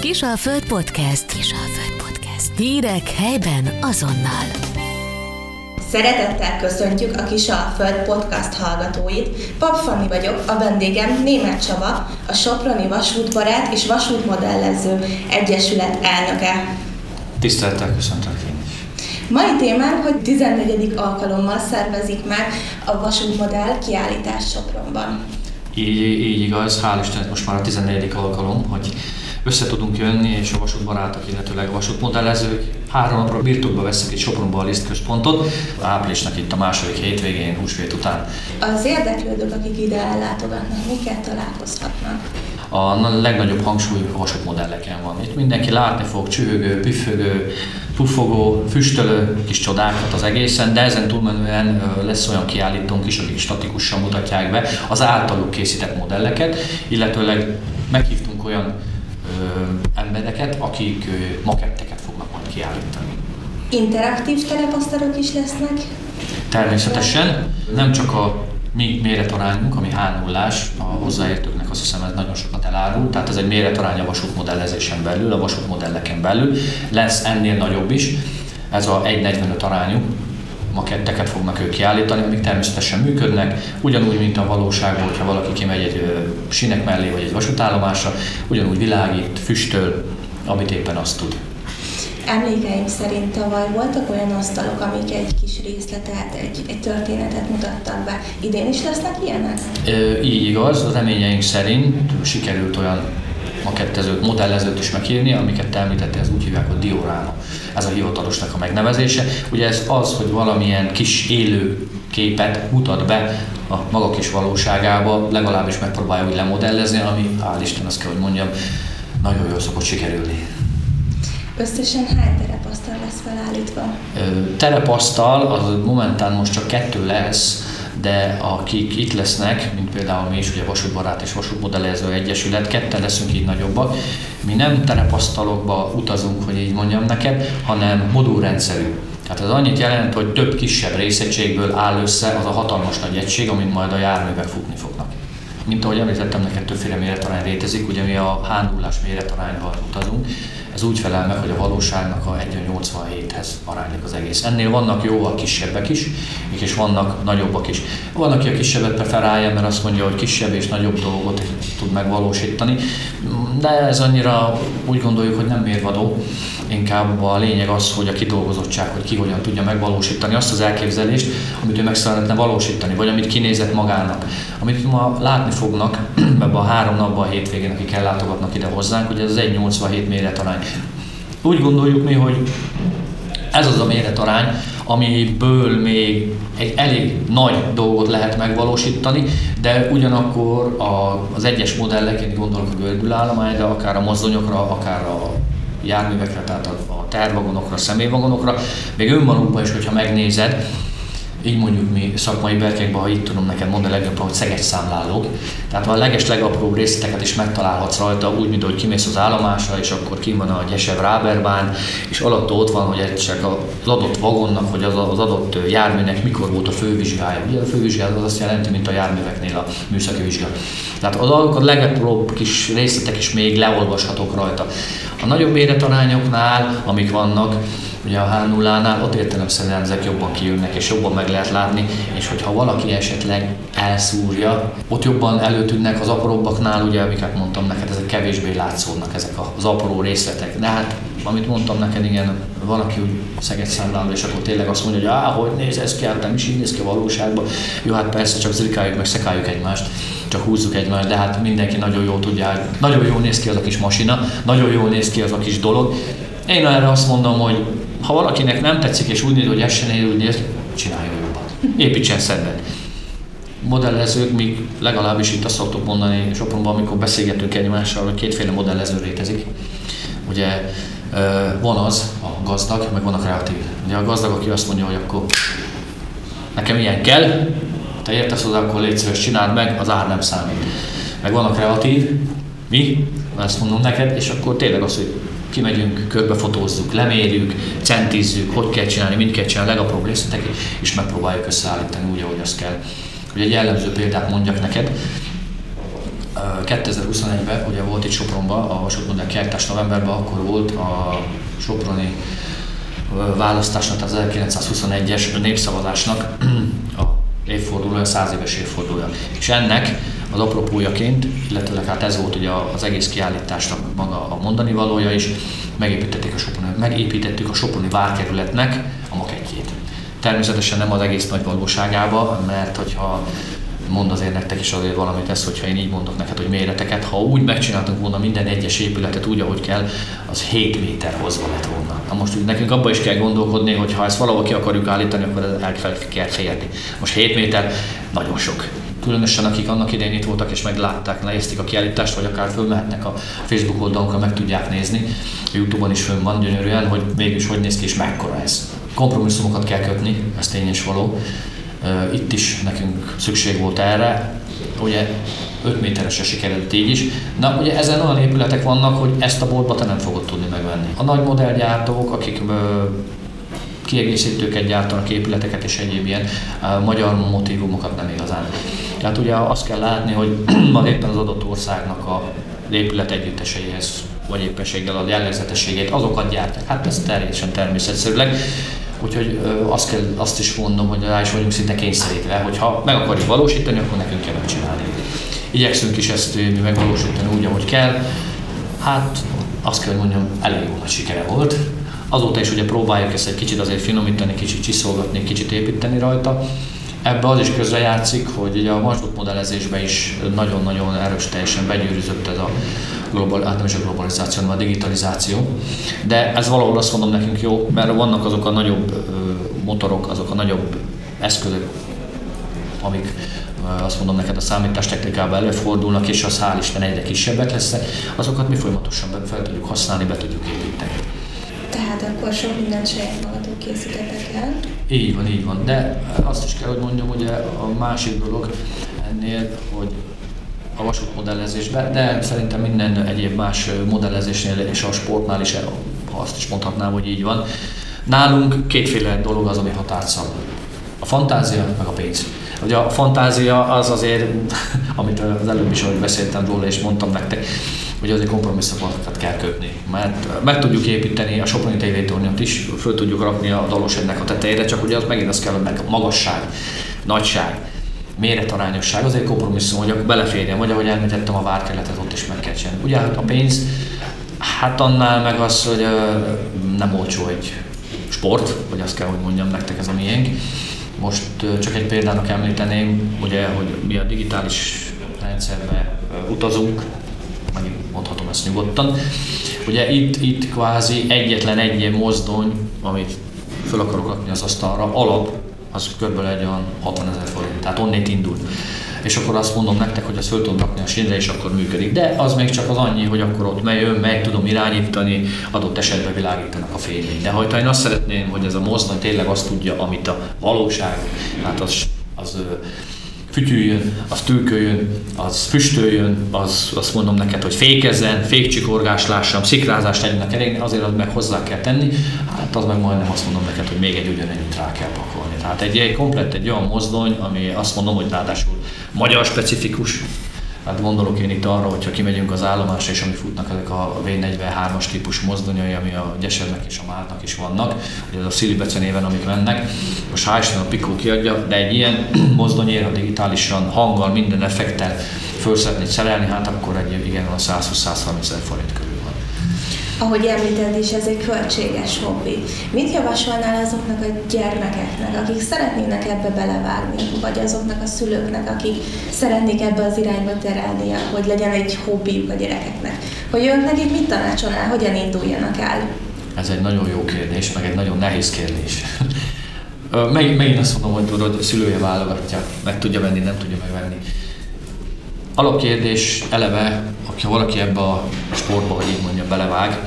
Kisalföld Podcast. Kisalföld Podcast. Hírek helyben azonnal. Szeretettel köszöntjük a Kisalföld podcast hallgatóit. Pap Fanni vagyok, a vendégem Német Csaba, a Soproni Vasútbarát és Vasútmodellező Egyesület elnöke. Tisztelettel köszöntök én is. Mai témánk, hogy 14. alkalommal szervezik meg a Vasútmodell kiállítás Sopronban. Így, így igaz, hál' Istennek most már a 14. alkalom, hogy össze tudunk jönni, és a vasútbarátok, illetőleg a vasútmodellezők három napra birtokba veszek egy Sopronba a lisztközpontot, áprilisnak itt a második hétvégén, húsvét után. Az érdeklődők, akik ide ellátogatnak, miket találkozhatnak? A legnagyobb hangsúly a vasútmodelleken van. Itt mindenki látni fog csühögő, püffögő, puffogó, füstölő kis csodákat az egészen, de ezen túlmenően lesz olyan kiállítónk is, akik statikusan mutatják be az általuk készített modelleket, illetőleg meghívtunk olyan embereket, akik maketteket fognak majd kiállítani. Interaktív terepasztalok is lesznek? Természetesen, nem csak a mi méretarányunk, ami h 0 a hozzáértőknek azt hiszem ez nagyon sokat elárul, tehát ez egy méretarány a vasútmodellezésen belül, a vasútmodelleken belül, lesz ennél nagyobb is, ez a 1.45 arányú, maketteket fognak ők kiállítani, amik természetesen működnek, ugyanúgy, mint a valóságban, hogyha valaki kimegy egy sinek mellé vagy egy vasútállomásra, ugyanúgy világít, füstöl, amit éppen azt tud. Emlékeim szerint tavaly voltak olyan asztalok, amik egy kis részletet, egy, egy történetet mutattak be. Idén is lesznek ilyenek? E, így igaz, a reményeink szerint sikerült olyan makettezőt, modellezőt is megírni, amiket te említettél, ez úgy hívják, hogy dioráma. Ez a hivatalosnak a megnevezése. Ugye ez az, hogy valamilyen kis élő képet mutat be a maga kis valóságába, legalábbis megpróbálja úgy lemodellezni, ami hál' Isten, azt kell, hogy mondjam, nagyon jól szokott sikerülni. Összesen hány terepasztal lesz felállítva? Terepasztal az momentán most csak kettő lesz, de akik itt lesznek, mint például mi is, ugye Vasútbarát és Vasútmodellező Egyesület, ketten leszünk így nagyobbak, mi nem terepasztalokba utazunk, hogy így mondjam neked, hanem modulrendszerű. Tehát ez annyit jelent, hogy több kisebb részegységből áll össze az a hatalmas nagy egység, amit majd a járművek futni fognak. Mint ahogy említettem, neked többféle méretarány létezik, ugye mi a h 0 méretarányban utazunk, ez úgy felel meg, hogy a valóságnak a 1-87-hez aránylik az egész. Ennél vannak jóval kisebbek is, és vannak nagyobbak is. Van, aki a kisebbet preferálja, mert azt mondja, hogy kisebb és nagyobb dolgot tud megvalósítani, de ez annyira úgy gondoljuk, hogy nem mérvadó. Inkább a lényeg az, hogy a kidolgozottság, hogy ki hogyan tudja megvalósítani azt az elképzelést, amit ő meg szeretne valósítani, vagy amit kinézett magának. Amit ma látni fognak ebben a három napban a hétvégén, akik ellátogatnak ide hozzánk, hogy ez az 1,87 méretarány. Úgy gondoljuk mi, hogy ez az a méretarány, amiből még egy elég nagy dolgot lehet megvalósítani, de ugyanakkor a, az egyes modellek, gondolok a gördülállományra, akár a mozdonyokra, akár a járművekre, tehát a, a tervagonokra, személyvagonokra, még önmagukban is, hogyha megnézed, így mondjuk mi szakmai berkekben, ha itt tudom neked mondani legjobb, hogy szeges számlálók. Tehát a leges legapróbb részleteket is megtalálhatsz rajta, úgy, mint hogy kimész az állomásra, és akkor kim van a Gyesev Ráberbán, és alatt ott van, hogy csak az adott vagonnak, vagy az, az adott járműnek mikor volt a fővizsgája. Ugye a fővizsgája az azt jelenti, mint a járműveknél a műszaki vizsga. Tehát az a legapróbb kis részletek is még leolvashatók rajta. A nagyobb méretarányoknál, amik vannak, Ugye a h 0 ott értelemszerűen ezek jobban kijönnek, és jobban meg lehet látni, és hogyha valaki esetleg elszúrja, ott jobban előtűnnek az apróbbaknál, ugye, amiket mondtam neked, ezek kevésbé látszódnak, ezek az apró részletek. De hát, amit mondtam neked, igen, valaki úgy szeget számlálva, és akkor tényleg azt mondja, hogy á, hogy néz ez ki, hát nem is így néz ki a valóságban. Jó, hát persze, csak zrikáljuk, meg szekáljuk egymást, csak húzzuk egymást, de hát mindenki nagyon jól tudja, nagyon jól néz ki az a kis masina, nagyon jól néz ki az a kis dolog. Én erre azt mondom, hogy ha valakinek nem tetszik, és úgy néz, hogy ez se néz, úgy néz, csinálja jobban. Építsen szebben. Modellezők, mi legalábbis itt azt szoktuk mondani Sopronban, amikor beszélgetünk egymással, hogy kétféle modellező létezik. Ugye van az, a gazdag, meg van a kreatív. Ugye a gazdag, aki azt mondja, hogy akkor nekem ilyen kell, te értesz hozzá, akkor légy szíves, csináld meg, az ár nem számít. Meg van a kreatív, mi, ezt mondom neked, és akkor tényleg az, hogy kimegyünk, körbefotózzuk, lemérjük, centizzük, hogy kell csinálni, mind kell csinálni, legapróbb részletek, és megpróbáljuk összeállítani úgy, ahogy azt kell. Hogy egy jellemző példát mondjak neked, 2021-ben ugye volt itt Sopronban, a vasútmodell kiállítás novemberben, akkor volt a Soproni választásnak, tehát az 1921-es népszavazásnak a évfordulója, száz éves évfordulója. És ennek az apropójaként, illetve hát ez volt ugye az egész kiállításnak maga a mondani valója is, megépítették a Soproni, megépítettük a Soproni várkerületnek a makettjét. Természetesen nem az egész nagy valóságába, mert hogyha mond azért nektek is azért valamit ez, hogyha én így mondok neked, hogy méreteket, ha úgy megcsináltunk volna minden egyes épületet úgy, ahogy kell, az 7 méter hozva lett volna. Na most nekünk abban is kell gondolkodni, hogy ha ezt valahol ki akarjuk állítani, akkor el kell férni. Most 7 méter nagyon sok. Különösen akik annak idején itt voltak és meglátták, nézték a kiállítást, vagy akár fölmehetnek a Facebook oldalunkra, meg tudják nézni. Youtube-on is fönn van gyönyörűen, hogy mégis hogy néz ki és mekkora ez. Kompromisszumokat kell kötni, ez tény és való itt is nekünk szükség volt erre, ugye 5 méteresre sikeredett így is. Na ugye ezen olyan épületek vannak, hogy ezt a boltba te nem fogod tudni megvenni. A nagy modellgyártók, akik kiegészítőket gyártanak, épületeket és egyéb ilyen magyar motivumokat nem igazán. Tehát ugye azt kell látni, hogy ma éppen az adott országnak a épület együtteseihez, vagy éppenséggel a jellegzetességét, azokat gyártak. Hát ez teljesen természetszerűleg. Úgyhogy azt, kell, azt is mondom, hogy rá is vagyunk szinte kényszerítve, hogy ha meg akarjuk valósítani, akkor nekünk kell megcsinálni. Igyekszünk is ezt mi megvalósítani úgy, ahogy kell. Hát azt kell, hogy mondjam, elég jó nagy sikere volt. Azóta is ugye próbáljuk ezt egy kicsit azért finomítani, kicsit csiszolgatni, kicsit építeni rajta. Ebbe az is közrejátszik, hogy ugye a modellezésbe is nagyon-nagyon erős teljesen begyűrűzött ez a global, is a globalizáció, hanem a digitalizáció. De ez valahol azt mondom nekünk jó, mert vannak azok a nagyobb motorok, azok a nagyobb eszközök, amik azt mondom neked a számítástechnikában előfordulnak, és az hál' Isten egyre kisebbek lesznek, azokat mi folyamatosan fel tudjuk használni, be tudjuk építeni. Tehát akkor sok mindent saját magatok készítettek el? Így van, így van. De azt is kell, hogy mondjam, ugye a másik dolog ennél, hogy a vasútmodellezésben, de szerintem minden egyéb más modellezésnél és a sportnál is azt is mondhatnám, hogy így van. Nálunk kétféle dolog az, ami határt. A fantázia, meg a pénz. Ugye a fantázia az azért, amit az előbb is, ahogy beszéltem róla és mondtam nektek, hogy azért kompromisszumokat kell kötni. Mert meg tudjuk építeni a Soproni tévétornyot is, föl tudjuk rakni a Dalosednek a tetejére, csak ugye az megint az kell, hogy meg magasság, nagyság, méretarányosság, azért kompromisszum, hogy akkor beleférjen, vagy ahogy említettem, a várkerületet ott is meg kell. Ugye hát a pénz, hát annál meg az, hogy nem olcsó egy sport, vagy azt kell, hogy mondjam nektek, ez a miénk. Most csak egy példának említeném, ugye, hogy mi a digitális rendszerbe utazunk, megint mondhatom ezt nyugodtan. Ugye itt, itt kvázi egyetlen egy mozdony, amit föl akarok rakni az asztalra, alap, az kb. egy olyan 60 ezer forint, tehát onnét indul. És akkor azt mondom nektek, hogy azt föl tudom rakni a sínre, és akkor működik. De az még csak az annyi, hogy akkor ott jön, meg tudom irányítani, adott esetben világítanak a fényét. De ha én azt szeretném, hogy ez a mozdony tényleg azt tudja, amit a valóság, hát az, az fütyüljön, az tűköljön, az füstöljön, az, azt mondom neked, hogy fékezzen, fékcsikorgás lássam, szikrázást legyenek elég, azért az meg hozzá kell tenni, hát az meg majdnem azt mondom neked, hogy még egy ugyanennyit rá kell pakolni. Tehát egy, egy komplett egy olyan mozdony, ami azt mondom, hogy ráadásul magyar specifikus, Hát gondolok én itt arra, hogyha kimegyünk az állomásra, és ami futnak ezek a V43-as típus mozdonyai, ami a Gyesernek és a Mártnak is vannak, ugye az a Szilibece néven, amik mennek. Most hál' a Pico kiadja, de egy ilyen mozdonyért, ha digitálisan, hanggal, minden effektel föl szeretnéd szerelni, hát akkor egy igen, a 120-130 ezer forint körül ahogy említed is, ez egy költséges hobbi. Mit javasolnál azoknak a gyermekeknek, akik szeretnének ebbe belevágni, vagy azoknak a szülőknek, akik szeretnék ebbe az irányba terelni, hogy legyen egy hobbiuk a gyerekeknek? Hogy ők nekik mit tanácsolnál, hogyan induljanak el? Ez egy nagyon jó kérdés, meg egy nagyon nehéz kérdés. Meg, megint azt mondom, hogy tudod, a szülője válogatja, meg tudja venni, nem tudja megvenni. Alapkérdés eleve, ha valaki ebbe a sportba, hogy így mondja, belevág,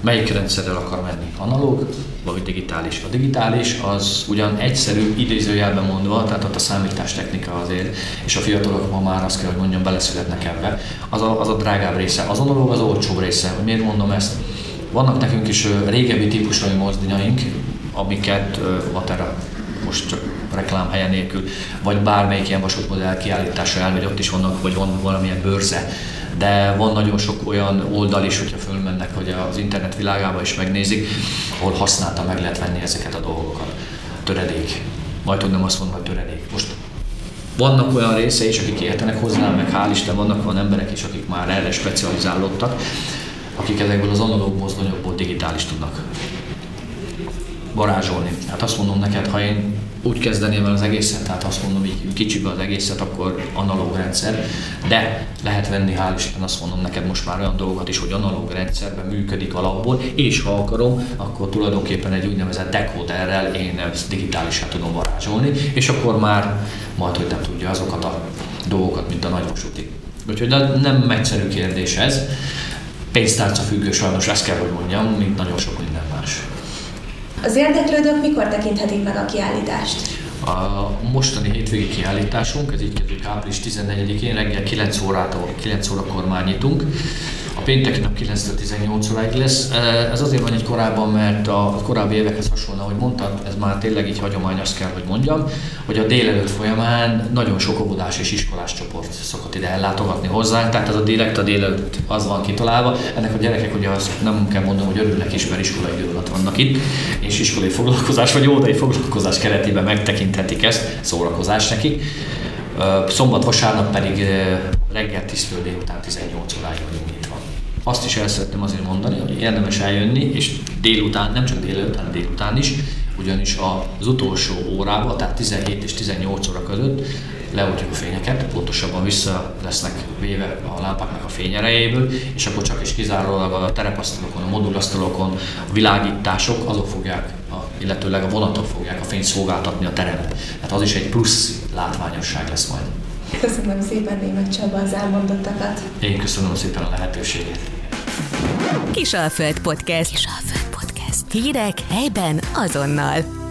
melyik rendszerrel akar menni? Analóg vagy digitális? A digitális az ugyan egyszerű, idézőjelben mondva, tehát ott a számítástechnika azért, és a fiatalok ma már azt kell, hogy mondjam, beleszületnek ebbe. Az a, az a drágább része. Az analóg az olcsóbb része. Miért mondom ezt? Vannak nekünk is régebbi típusú mozdonyaink, amiket Vatera most csak reklámhelye nélkül, vagy bármelyik ilyen vasútmodell kiállításra elmegy, ott is vannak, vagy van valamilyen bőrze. De van nagyon sok olyan oldal is, hogyha fölmennek, hogy az internet világába is megnézik, ahol használta meg lehet venni ezeket a dolgokat. Töredék. Majd nem azt mondom, hogy töredék. Most vannak olyan része is, akik értenek hozzá, meg hál' Isten vannak olyan emberek is, akik már erre specializálódtak, akik ezekből az analóg mozdonyokból digitális tudnak varázsolni. Hát azt mondom neked, ha én úgy kezdeném el az egészet, tehát azt mondom így kicsibe az egészet, akkor analóg rendszer, de lehet venni, hál' Isten azt mondom neked most már olyan dolgokat is, hogy analóg rendszerben működik alapból, és ha akarom, akkor tulajdonképpen egy úgynevezett decoderrel én ezt digitálisan tudom varázsolni, és akkor már majd, hogy nem tudja azokat a dolgokat, mint a nagyvasúti. Úgyhogy nem egyszerű kérdés ez. Pénztárca függő sajnos, ezt kell, hogy mondjam, mint nagyon sok minden. Az érdeklődők mikor tekinthetik meg a kiállítást? A mostani hétvégi kiállításunk, ez így kezdődik április 14-én, reggel 9 órától 9 órakor már nyitunk. Pénteki nap 9-18 óráig lesz. Ez azért van egy korábban, mert a korábbi évekhez hasonlóan, ahogy mondtad, ez már tényleg így hagyomány, azt kell, hogy mondjam, hogy a délelőtt folyamán nagyon sok óvodás és iskolás csoport szokott ide ellátogatni hozzánk, tehát ez a direkt a délelőtt az van kitalálva. Ennek a gyerekek ugye azt nem kell mondom, hogy örülnek is, mert iskolai idő alatt vannak itt, és iskolai foglalkozás vagy óvodai foglalkozás keretében megtekinthetik ezt, szórakozás nekik. Szombat, vasárnap pedig reggel 10 délután 18 óráig vagyunk. Azt is el szeretném azért mondani, hogy érdemes eljönni, és délután, nem csak délután, hanem délután is, ugyanis az utolsó órában, tehát 17 és 18 óra között leoltjuk a fényeket, pontosabban vissza lesznek véve a lámpáknak a fényerejéből, és akkor csak is kizárólag a terepasztalokon, a modulasztalokon a világítások, azok fogják, a, illetőleg a vonatok fogják a fényt szolgáltatni a terepet. Tehát az is egy plusz látványosság lesz majd. Köszönöm szépen Német Csaba az elmondottakat. Én köszönöm szépen a lehetőséget. Kisalföld Podcast. Kisalföld Podcast. Hírek helyben azonnal.